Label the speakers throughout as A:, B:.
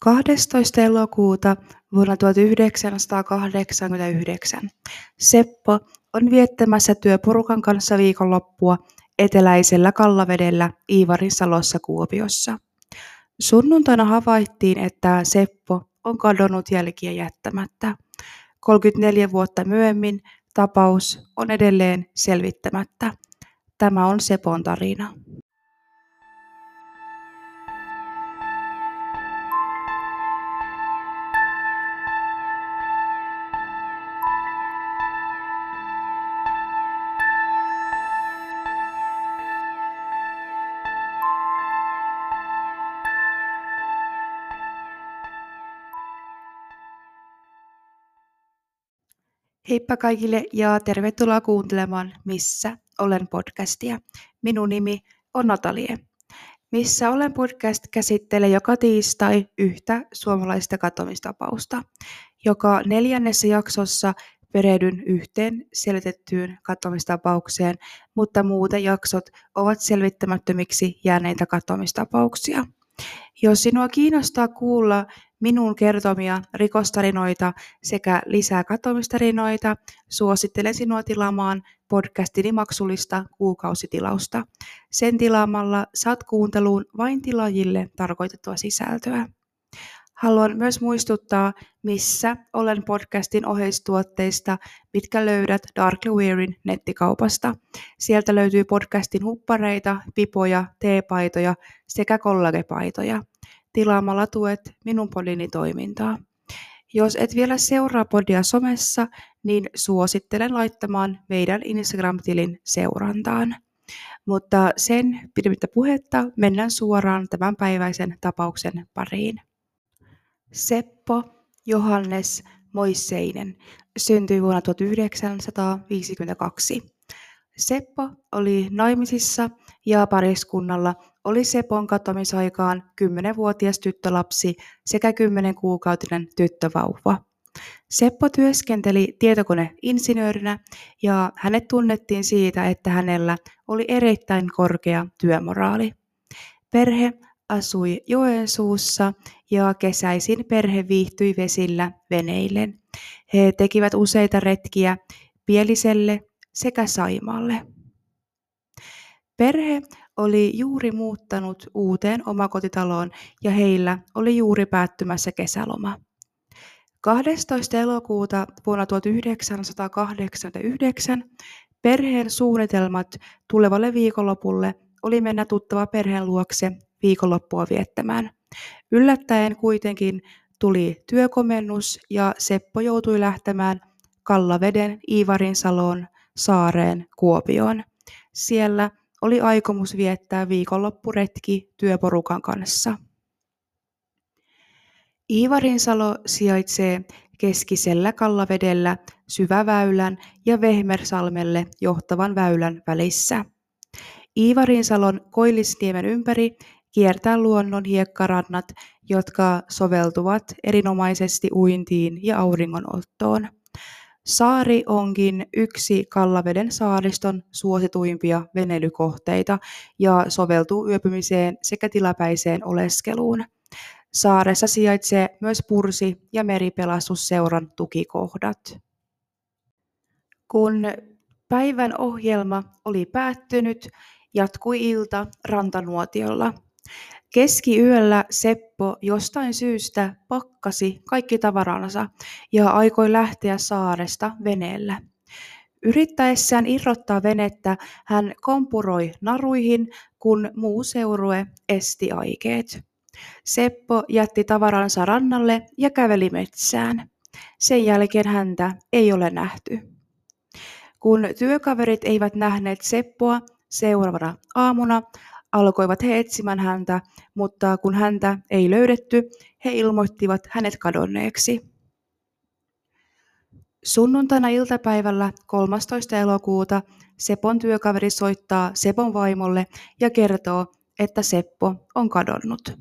A: 12. elokuuta vuonna 1989 Seppo on viettämässä työporukan kanssa viikonloppua eteläisellä Kallavedellä Iivarissalossa Kuopiossa. Sunnuntaina havaittiin, että Seppo on kadonnut jälkiä jättämättä. 34 vuotta myöhemmin tapaus on edelleen selvittämättä. Tämä on Sepon tarina. Heippa kaikille ja tervetuloa kuuntelemaan Missä olen podcastia. Minun nimi on Natalie. Missä olen podcast käsittelee joka tiistai yhtä suomalaista katomistapausta. Joka neljännessä jaksossa perehdyn yhteen selitettyyn katomistapaukseen, mutta muuten jaksot ovat selvittämättömiksi jääneitä katomistapauksia. Jos sinua kiinnostaa kuulla minun kertomia rikostarinoita sekä lisää katoamistarinoita, suosittelen sinua tilaamaan podcastini maksullista kuukausitilausta. Sen tilaamalla saat kuunteluun vain tilaajille tarkoitettua sisältöä. Haluan myös muistuttaa, missä olen podcastin oheistuotteista, mitkä löydät Darkly Wearin nettikaupasta. Sieltä löytyy podcastin huppareita, pipoja, teepaitoja sekä kollagepaitoja. Tilaamalla tuet minun podini toimintaa. Jos et vielä seuraa podia somessa, niin suosittelen laittamaan meidän Instagram-tilin seurantaan. Mutta sen pidemmittä puhetta mennään suoraan tämän päiväisen tapauksen pariin. Seppo Johannes Moisseinen syntyi vuonna 1952. Seppo oli naimisissa ja pariskunnalla oli Sepon katoamisaikaan 10-vuotias tyttölapsi sekä 10-kuukautinen tyttövauva. Seppo työskenteli tietokoneinsinöörinä ja hänet tunnettiin siitä, että hänellä oli erittäin korkea työmoraali. Perhe asui Joensuussa ja kesäisin perhe viihtyi vesillä veneillen. He tekivät useita retkiä Pieliselle sekä Saimaalle. Perhe oli juuri muuttanut uuteen omakotitaloon ja heillä oli juuri päättymässä kesäloma. 12. elokuuta vuonna 1989 perheen suunnitelmat tulevalle viikonlopulle oli mennä tuttava perheen luokse viikonloppua viettämään. Yllättäen kuitenkin tuli työkomennus ja Seppo joutui lähtemään Kallaveden Iivarinsaloon saareen Kuopioon. Siellä oli aikomus viettää viikonloppuretki työporukan kanssa. Iivarinsalo sijaitsee keskisellä Kallavedellä Syväväylän ja Vehmersalmelle johtavan väylän välissä. Iivarinsalon Koillisniemen ympäri kiertää luonnon hiekkarannat, jotka soveltuvat erinomaisesti uintiin ja auringonottoon. Saari onkin yksi Kallaveden saariston suosituimpia veneilykohteita ja soveltuu yöpymiseen sekä tilapäiseen oleskeluun. Saaressa sijaitsee myös Pursi- ja Meripelastusseuran tukikohdat. Kun päivän ohjelma oli päättynyt, jatkui ilta rantanuotiolla. Keskiyöllä Seppo jostain syystä pakkasi kaikki tavaransa ja aikoi lähteä saaresta veneellä. Yrittäessään irrottaa venettä hän kompuroi naruihin, kun muu seurue esti aikeet. Seppo jätti tavaransa rannalle ja käveli metsään. Sen jälkeen häntä ei ole nähty. Kun työkaverit eivät nähneet Seppoa, seuraavana aamuna alkoivat he etsimään häntä, mutta kun häntä ei löydetty, he ilmoittivat hänet kadonneeksi. Sunnuntaina iltapäivällä 13. elokuuta Sepon työkaveri soittaa Sepon vaimolle ja kertoo, että Seppo on kadonnut.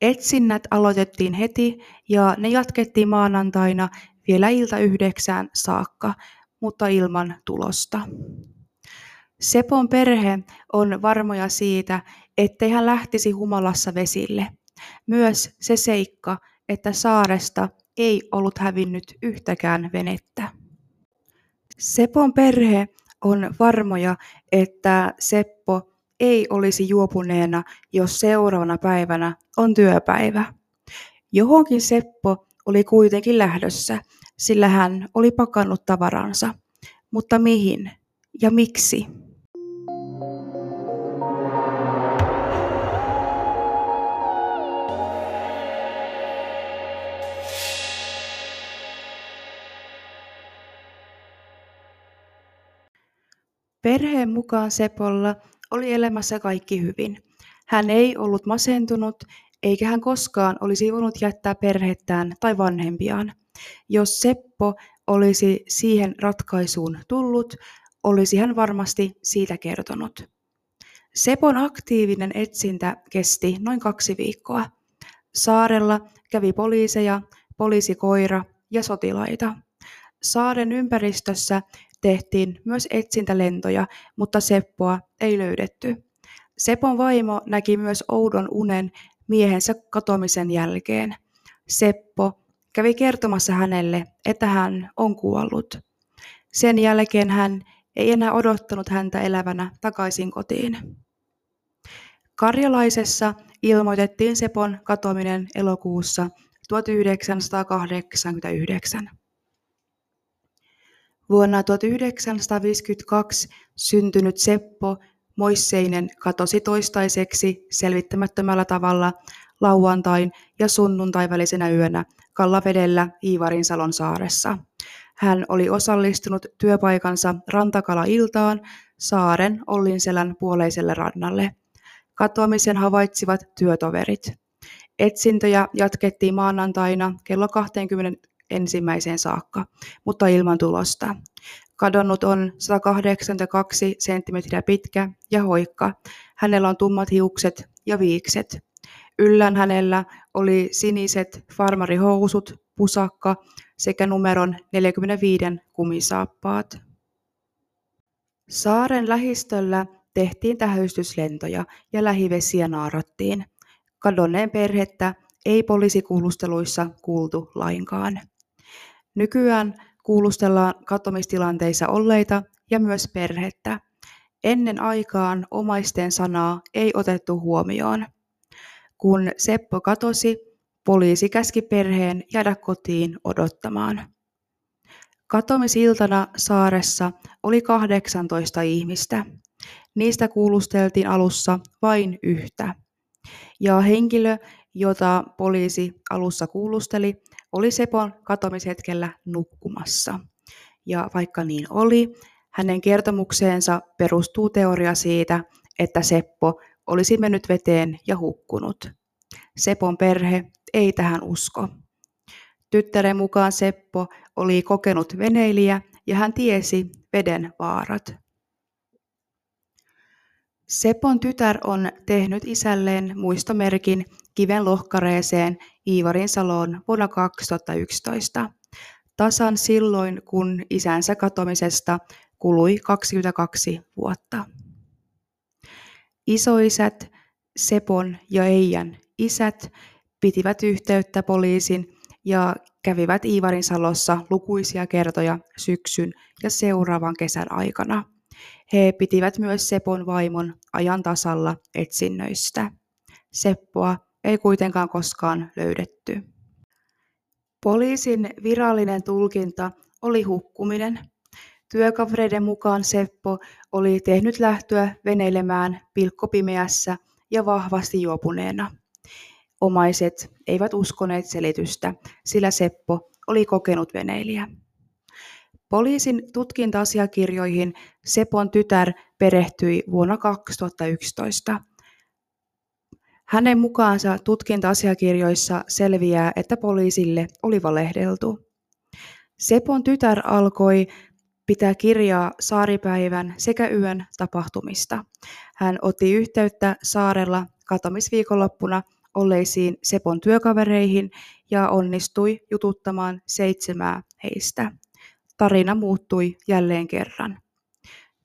A: Etsinnät aloitettiin heti ja ne jatkettiin maanantaina vielä ilta yhdeksään saakka, mutta ilman tulosta. Sepon perhe on varmoja siitä, ettei hän lähtisi humalassa vesille. Myös se seikka, että saaresta ei ollut hävinnyt yhtäkään venettä. Sepon perhe on varmoja, että Seppo ei olisi juopuneena, jos seuraavana päivänä on työpäivä. Johonkin Seppo oli kuitenkin lähdössä, sillä hän oli pakannut tavaransa. Mutta mihin ja miksi? Perheen mukaan Sepolla oli elämässä kaikki hyvin. Hän ei ollut masentunut, eikä hän koskaan olisi voinut jättää perhettään tai vanhempiaan. Jos Seppo olisi siihen ratkaisuun tullut, olisi hän varmasti siitä kertonut. Sepon aktiivinen etsintä kesti noin kaksi viikkoa. Saarella kävi poliiseja, poliisikoira ja sotilaita. Saaren ympäristössä tehtiin myös etsintälentoja, mutta Seppoa ei löydetty. Sepon vaimo näki myös oudon unen miehensä katoamisen jälkeen. Seppo kävi kertomassa hänelle, että hän on kuollut. Sen jälkeen hän ei enää odottanut häntä elävänä takaisin kotiin. Karjalaisessa ilmoitettiin Sepon katoaminen elokuussa 1989. Vuonna 1952 syntynyt Seppo Moisseinen katosi toistaiseksi selvittämättömällä tavalla lauantain ja sunnuntai välisenä yönä Kallavedellä Iivarinsalon saaressa. Hän oli osallistunut työpaikansa rantakala-iltaan saaren Ollinselän puoleiselle rannalle. Katoamisen havaitsivat työtoverit. Etsintöjä jatkettiin maanantaina kello 20 ensimmäiseen saakka, mutta ilman tulosta. Kadonnut on 182 senttimetriä pitkä ja hoikka. Hänellä on tummat hiukset ja viikset. Yllän hänellä oli siniset farmarihousut, pusakka sekä numeron 45 kumisaappaat. Saaren lähistöllä tehtiin tähystyslentoja ja lähivesiä naarattiin. Kadonneen perhettä ei poliisikuulusteluissa kuultu lainkaan. Nykyään kuulustellaan katomistilanteissa olleita ja myös perhettä. Ennen aikaan omaisten sanaa ei otettu huomioon. Kun Seppo katosi, poliisi käski perheen jäädä kotiin odottamaan. Katomisiltana saaressa oli 18 ihmistä. Niistä kuulusteltiin alussa vain yhtä. Ja henkilö, jota poliisi alussa kuulusteli, oli Sepon katomishetkellä nukkumassa. Ja vaikka niin oli, hänen kertomukseensa perustuu teoria siitä, että Seppo olisi mennyt veteen ja hukkunut. Sepon perhe ei tähän usko. Tyttären mukaan Seppo oli kokenut veneilijä ja hän tiesi veden vaarat. Sepon tytär on tehnyt isälleen muistomerkin kiven lohkareeseen Iivarinsaloon vuonna 2011, tasan silloin kun isänsä katomisesta kului 22 vuotta. Isoisät, Sepon ja Eijän isät pitivät yhteyttä poliisin ja kävivät Iivarinsalossa lukuisia kertoja syksyn ja seuraavan kesän aikana. He pitivät myös Sepon vaimon ajan tasalla etsinnöistä. Seppoa ei kuitenkaan koskaan löydetty. Poliisin virallinen tulkinta oli hukkuminen. Työkavereiden mukaan Seppo oli tehnyt lähtöä veneilemään pilkkopimeässä ja vahvasti juopuneena. Omaiset eivät uskoneet selitystä, sillä Seppo oli kokenut veneilijä. Poliisin tutkinta-asiakirjoihin Sepon tytär perehtyi vuonna 2011. Hänen mukaansa tutkinta-asiakirjoissa selviää, että poliisille oli valehdeltu. Sepon tytär alkoi pitää kirjaa saaripäivän sekä yön tapahtumista. Hän otti yhteyttä saarella katomisviikonloppuna olleisiin Sepon työkavereihin ja onnistui jututtamaan seitsemää heistä. Tarina muuttui jälleen kerran.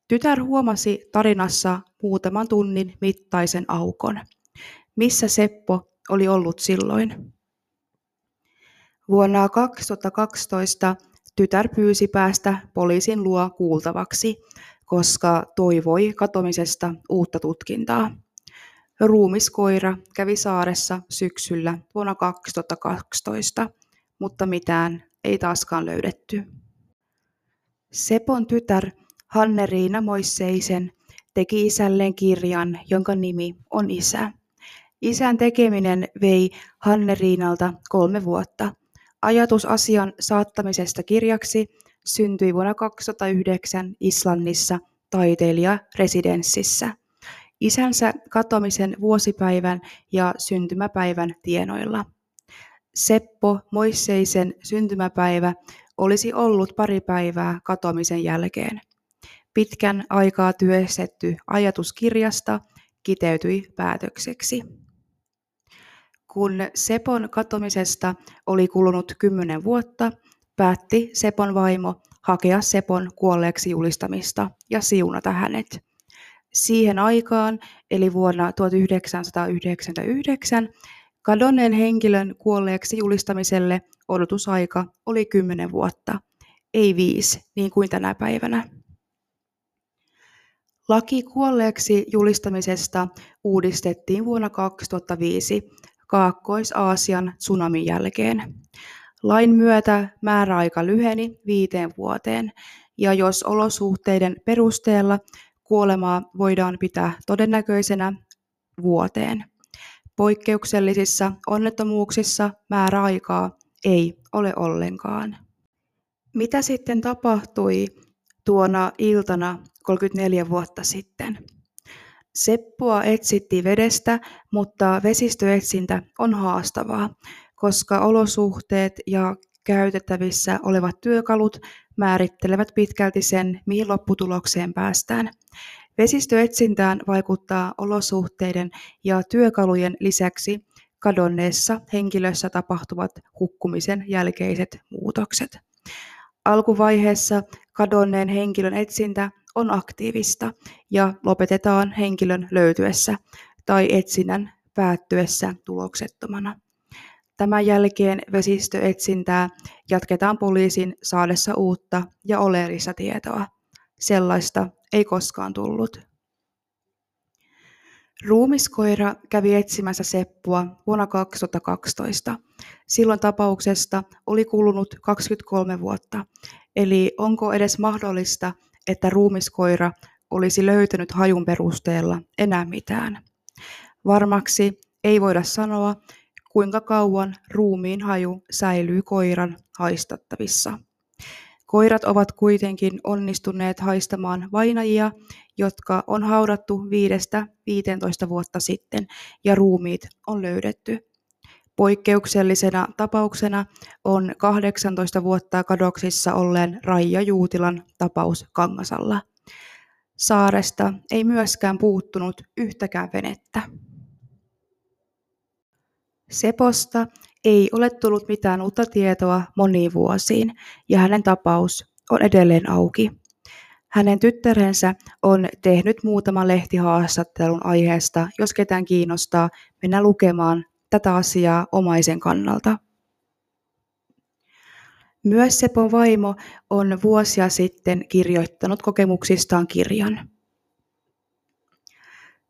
A: Tytär huomasi tarinassa muutaman tunnin mittaisen aukon. Missä Seppo oli ollut silloin. Vuonna 2012 tytär pyysi päästä poliisin luo kuultavaksi, koska toivoi katomisesta uutta tutkintaa. Ruumiskoira kävi saaressa syksyllä vuonna 2012, mutta mitään ei taaskaan löydetty. Sepon tytär Hanne-Riina Moisseisen teki isälleen kirjan, jonka nimi on Isä. Isän tekeminen vei Hanne-Riinalta kolme vuotta. Ajatus asian saattamisesta kirjaksi syntyi vuonna 2009 Islannissa taiteilijaresidenssissä isänsä katoamisen vuosipäivän ja syntymäpäivän tienoilla. Seppo Moisseisen syntymäpäivä olisi ollut pari päivää katoamisen jälkeen. Pitkän aikaa työstetty ajatus kirjasta kiteytyi päätökseksi. Kun Sepon katomisesta oli kulunut kymmenen vuotta, päätti Sepon vaimo hakea Sepon kuolleeksi julistamista ja siunata hänet. Siihen aikaan, eli vuonna 1999, kadonneen henkilön kuolleeksi julistamiselle odotusaika oli 10 vuotta, ei viisi, niin kuin tänä päivänä. Laki kuolleeksi julistamisesta uudistettiin vuonna 2005 Kaakkois-Aasian tsunamin jälkeen. Lain myötä määräaika lyheni viiteen vuoteen, ja jos olosuhteiden perusteella kuolemaa voidaan pitää todennäköisenä vuoteen. Poikkeuksellisissa onnettomuuksissa määräaikaa ei ole ollenkaan. Mitä sitten tapahtui tuona iltana 34 vuotta sitten? Seppoa etsittiin vedestä, mutta vesistöetsintä on haastavaa, koska olosuhteet ja käytettävissä olevat työkalut määrittelevät pitkälti sen, mihin lopputulokseen päästään. Vesistöetsintään vaikuttaa olosuhteiden ja työkalujen lisäksi kadonneessa henkilössä tapahtuvat hukkumisen jälkeiset muutokset. Alkuvaiheessa kadonneen henkilön etsintä on aktiivista ja lopetetaan henkilön löytyessä tai etsinnän päättyessä tuloksettomana. Tämän jälkeen vesistöetsintää jatketaan poliisin saadessa uutta ja oleellista tietoa. Sellaista ei koskaan tullut. Ruumiskoira kävi etsimässä Seppua vuonna 2012. Silloin tapauksesta oli kulunut 23 vuotta. Eli onko edes mahdollista, että ruumiskoira olisi löytänyt hajun perusteella enää mitään? Varmaksi ei voida sanoa, kuinka kauan ruumiin haju säilyy koiran haistattavissa. Koirat ovat kuitenkin onnistuneet haistamaan vainajia, jotka on haudattu 5-15 vuotta sitten ja ruumiit on löydetty. Poikkeuksellisena tapauksena on 18 vuotta kadoksissa olleen Raija Juutilan tapaus Kangasalla. Saaresta ei myöskään puuttunut yhtäkään venettä. Seposta ei ole tullut mitään uutta tietoa moniin vuosiin ja hänen tapaus on edelleen auki. Hänen tyttärensä on tehnyt muutaman lehtihaastattelun aiheesta, jos ketään kiinnostaa mennä lukemaan tätä asiaa omaisen kannalta. Myös Sepon vaimo on vuosia sitten kirjoittanut kokemuksistaan kirjan.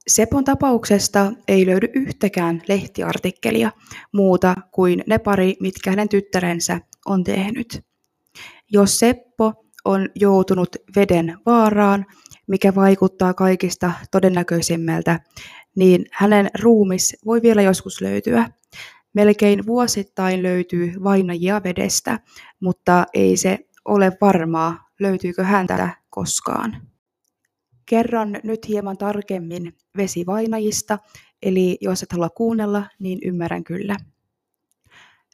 A: Sepon tapauksesta ei löydy yhtäkään lehtiartikkelia muuta kuin ne pari, mitkä hänen tyttärensä on tehnyt. Jos Seppo on joutunut veden vaaraan, mikä vaikuttaa kaikista todennäköisimmältä, niin hänen ruumis voi vielä joskus löytyä. Melkein vuosittain löytyy vainajia vedestä, mutta ei se ole varmaa, löytyykö häntä koskaan. Kerron nyt hieman tarkemmin vesivainajista, eli jos et halua kuunnella, niin ymmärrän kyllä.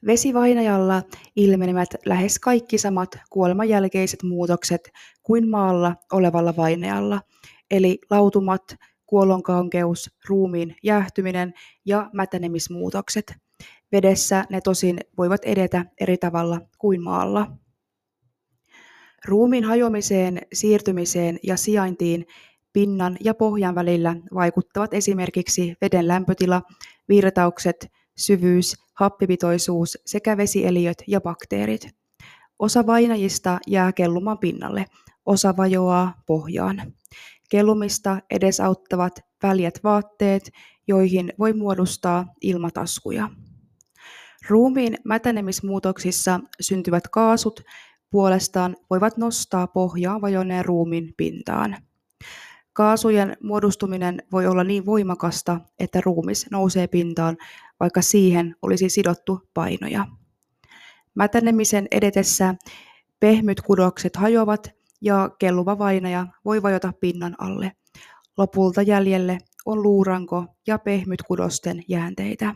A: Vesivainajalla ilmenevät lähes kaikki samat kuoleman jälkeiset muutokset kuin maalla olevalla vainajalla, eli lautumat, kuolonkankeus, ruumiin jäähtyminen ja mätänemismuutokset. Vedessä ne tosin voivat edetä eri tavalla kuin maalla. Ruumiin hajoamiseen, siirtymiseen ja sijaintiin pinnan ja pohjan välillä vaikuttavat esimerkiksi veden lämpötila, virtaukset, syvyys, happipitoisuus sekä vesieliöt ja bakteerit. Osa vainajista jää kellumaan pinnalle, osa vajoaa pohjaan. Kellumista edesauttavat väljät vaatteet, joihin voi muodostaa ilmataskuja. Ruumiin mätänemismuutoksissa syntyvät kaasut puolestaan voivat nostaa pohjaa vajonneen ruumiin pintaan. Kaasujen muodostuminen voi olla niin voimakasta, että ruumis nousee pintaan, vaikka siihen olisi sidottu painoja. Mätänemisen edetessä pehmyt kudokset hajoavat ja kelluva vainaja voi vajota pinnan alle. Lopulta jäljelle on luuranko ja pehmyt kudosten jäänteitä.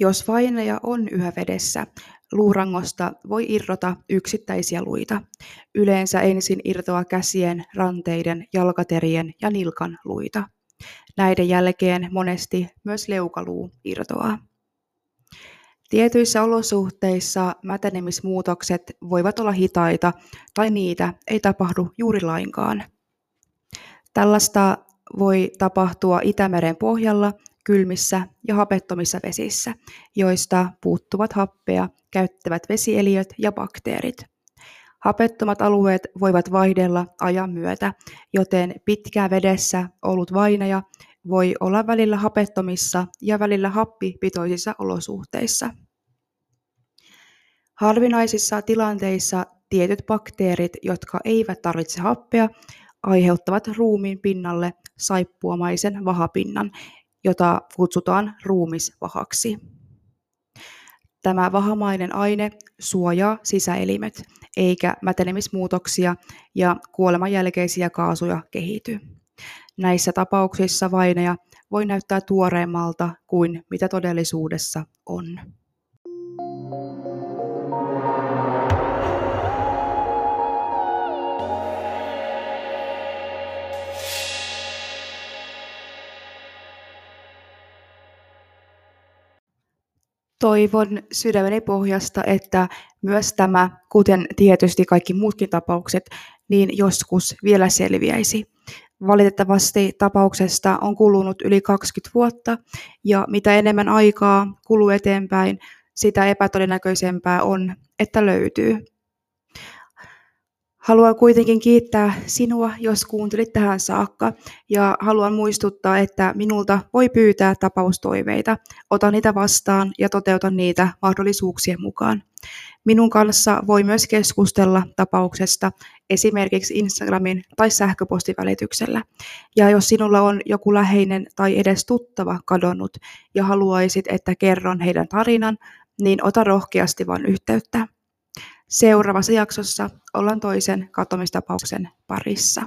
A: Jos vainaja on yhä vedessä, luurangosta voi irrota yksittäisiä luita. Yleensä ensin irtoaa käsien, ranteiden, jalkaterien ja nilkan luita. Näiden jälkeen monesti myös leukaluu irtoaa. Tietyissä olosuhteissa mätänemismuutokset voivat olla hitaita tai niitä ei tapahdu juuri lainkaan. Tällaista voi tapahtua Itämeren pohjalla kylmissä ja hapettomissa vesissä, joista puuttuvat happea käyttävät vesieliöt ja bakteerit. Hapettomat alueet voivat vaihdella ajan myötä, joten pitkään vedessä ollut vainaja voi olla välillä hapettomissa ja välillä happipitoisissa olosuhteissa. Harvinaisissa tilanteissa tietyt bakteerit, jotka eivät tarvitse happea, aiheuttavat ruumiin pinnalle saippuamaisen vahapinnan, jota kutsutaan ruumisvahaksi. Tämä vahamainen aine suojaa sisäelimet, eikä mätenemismuutoksia ja kuoleman jälkeisiä kaasuja kehity. Näissä tapauksissa vaineja voi näyttää tuoreemmalta kuin mitä todellisuudessa on. Toivon sydämeni pohjasta, että myös tämä, kuten tietysti kaikki muutkin tapaukset, niin joskus vielä selviäisi. Valitettavasti tapauksesta on kulunut yli 20 vuotta ja mitä enemmän aikaa kuluu eteenpäin, sitä epätodennäköisempää on, että löytyy. Haluan kuitenkin kiittää sinua, jos kuuntelit tähän saakka, ja haluan muistuttaa, että minulta voi pyytää tapaustoiveita. Otan niitä vastaan ja toteutan niitä mahdollisuuksien mukaan. Minun kanssa voi myös keskustella tapauksesta esimerkiksi Instagramin tai sähköpostivälityksellä. Ja jos sinulla on joku läheinen tai edes tuttava kadonnut ja haluaisit, että kerron heidän tarinan, niin ota rohkeasti vain yhteyttä. Seuraavassa jaksossa ollaan toisen katomistapauksen parissa.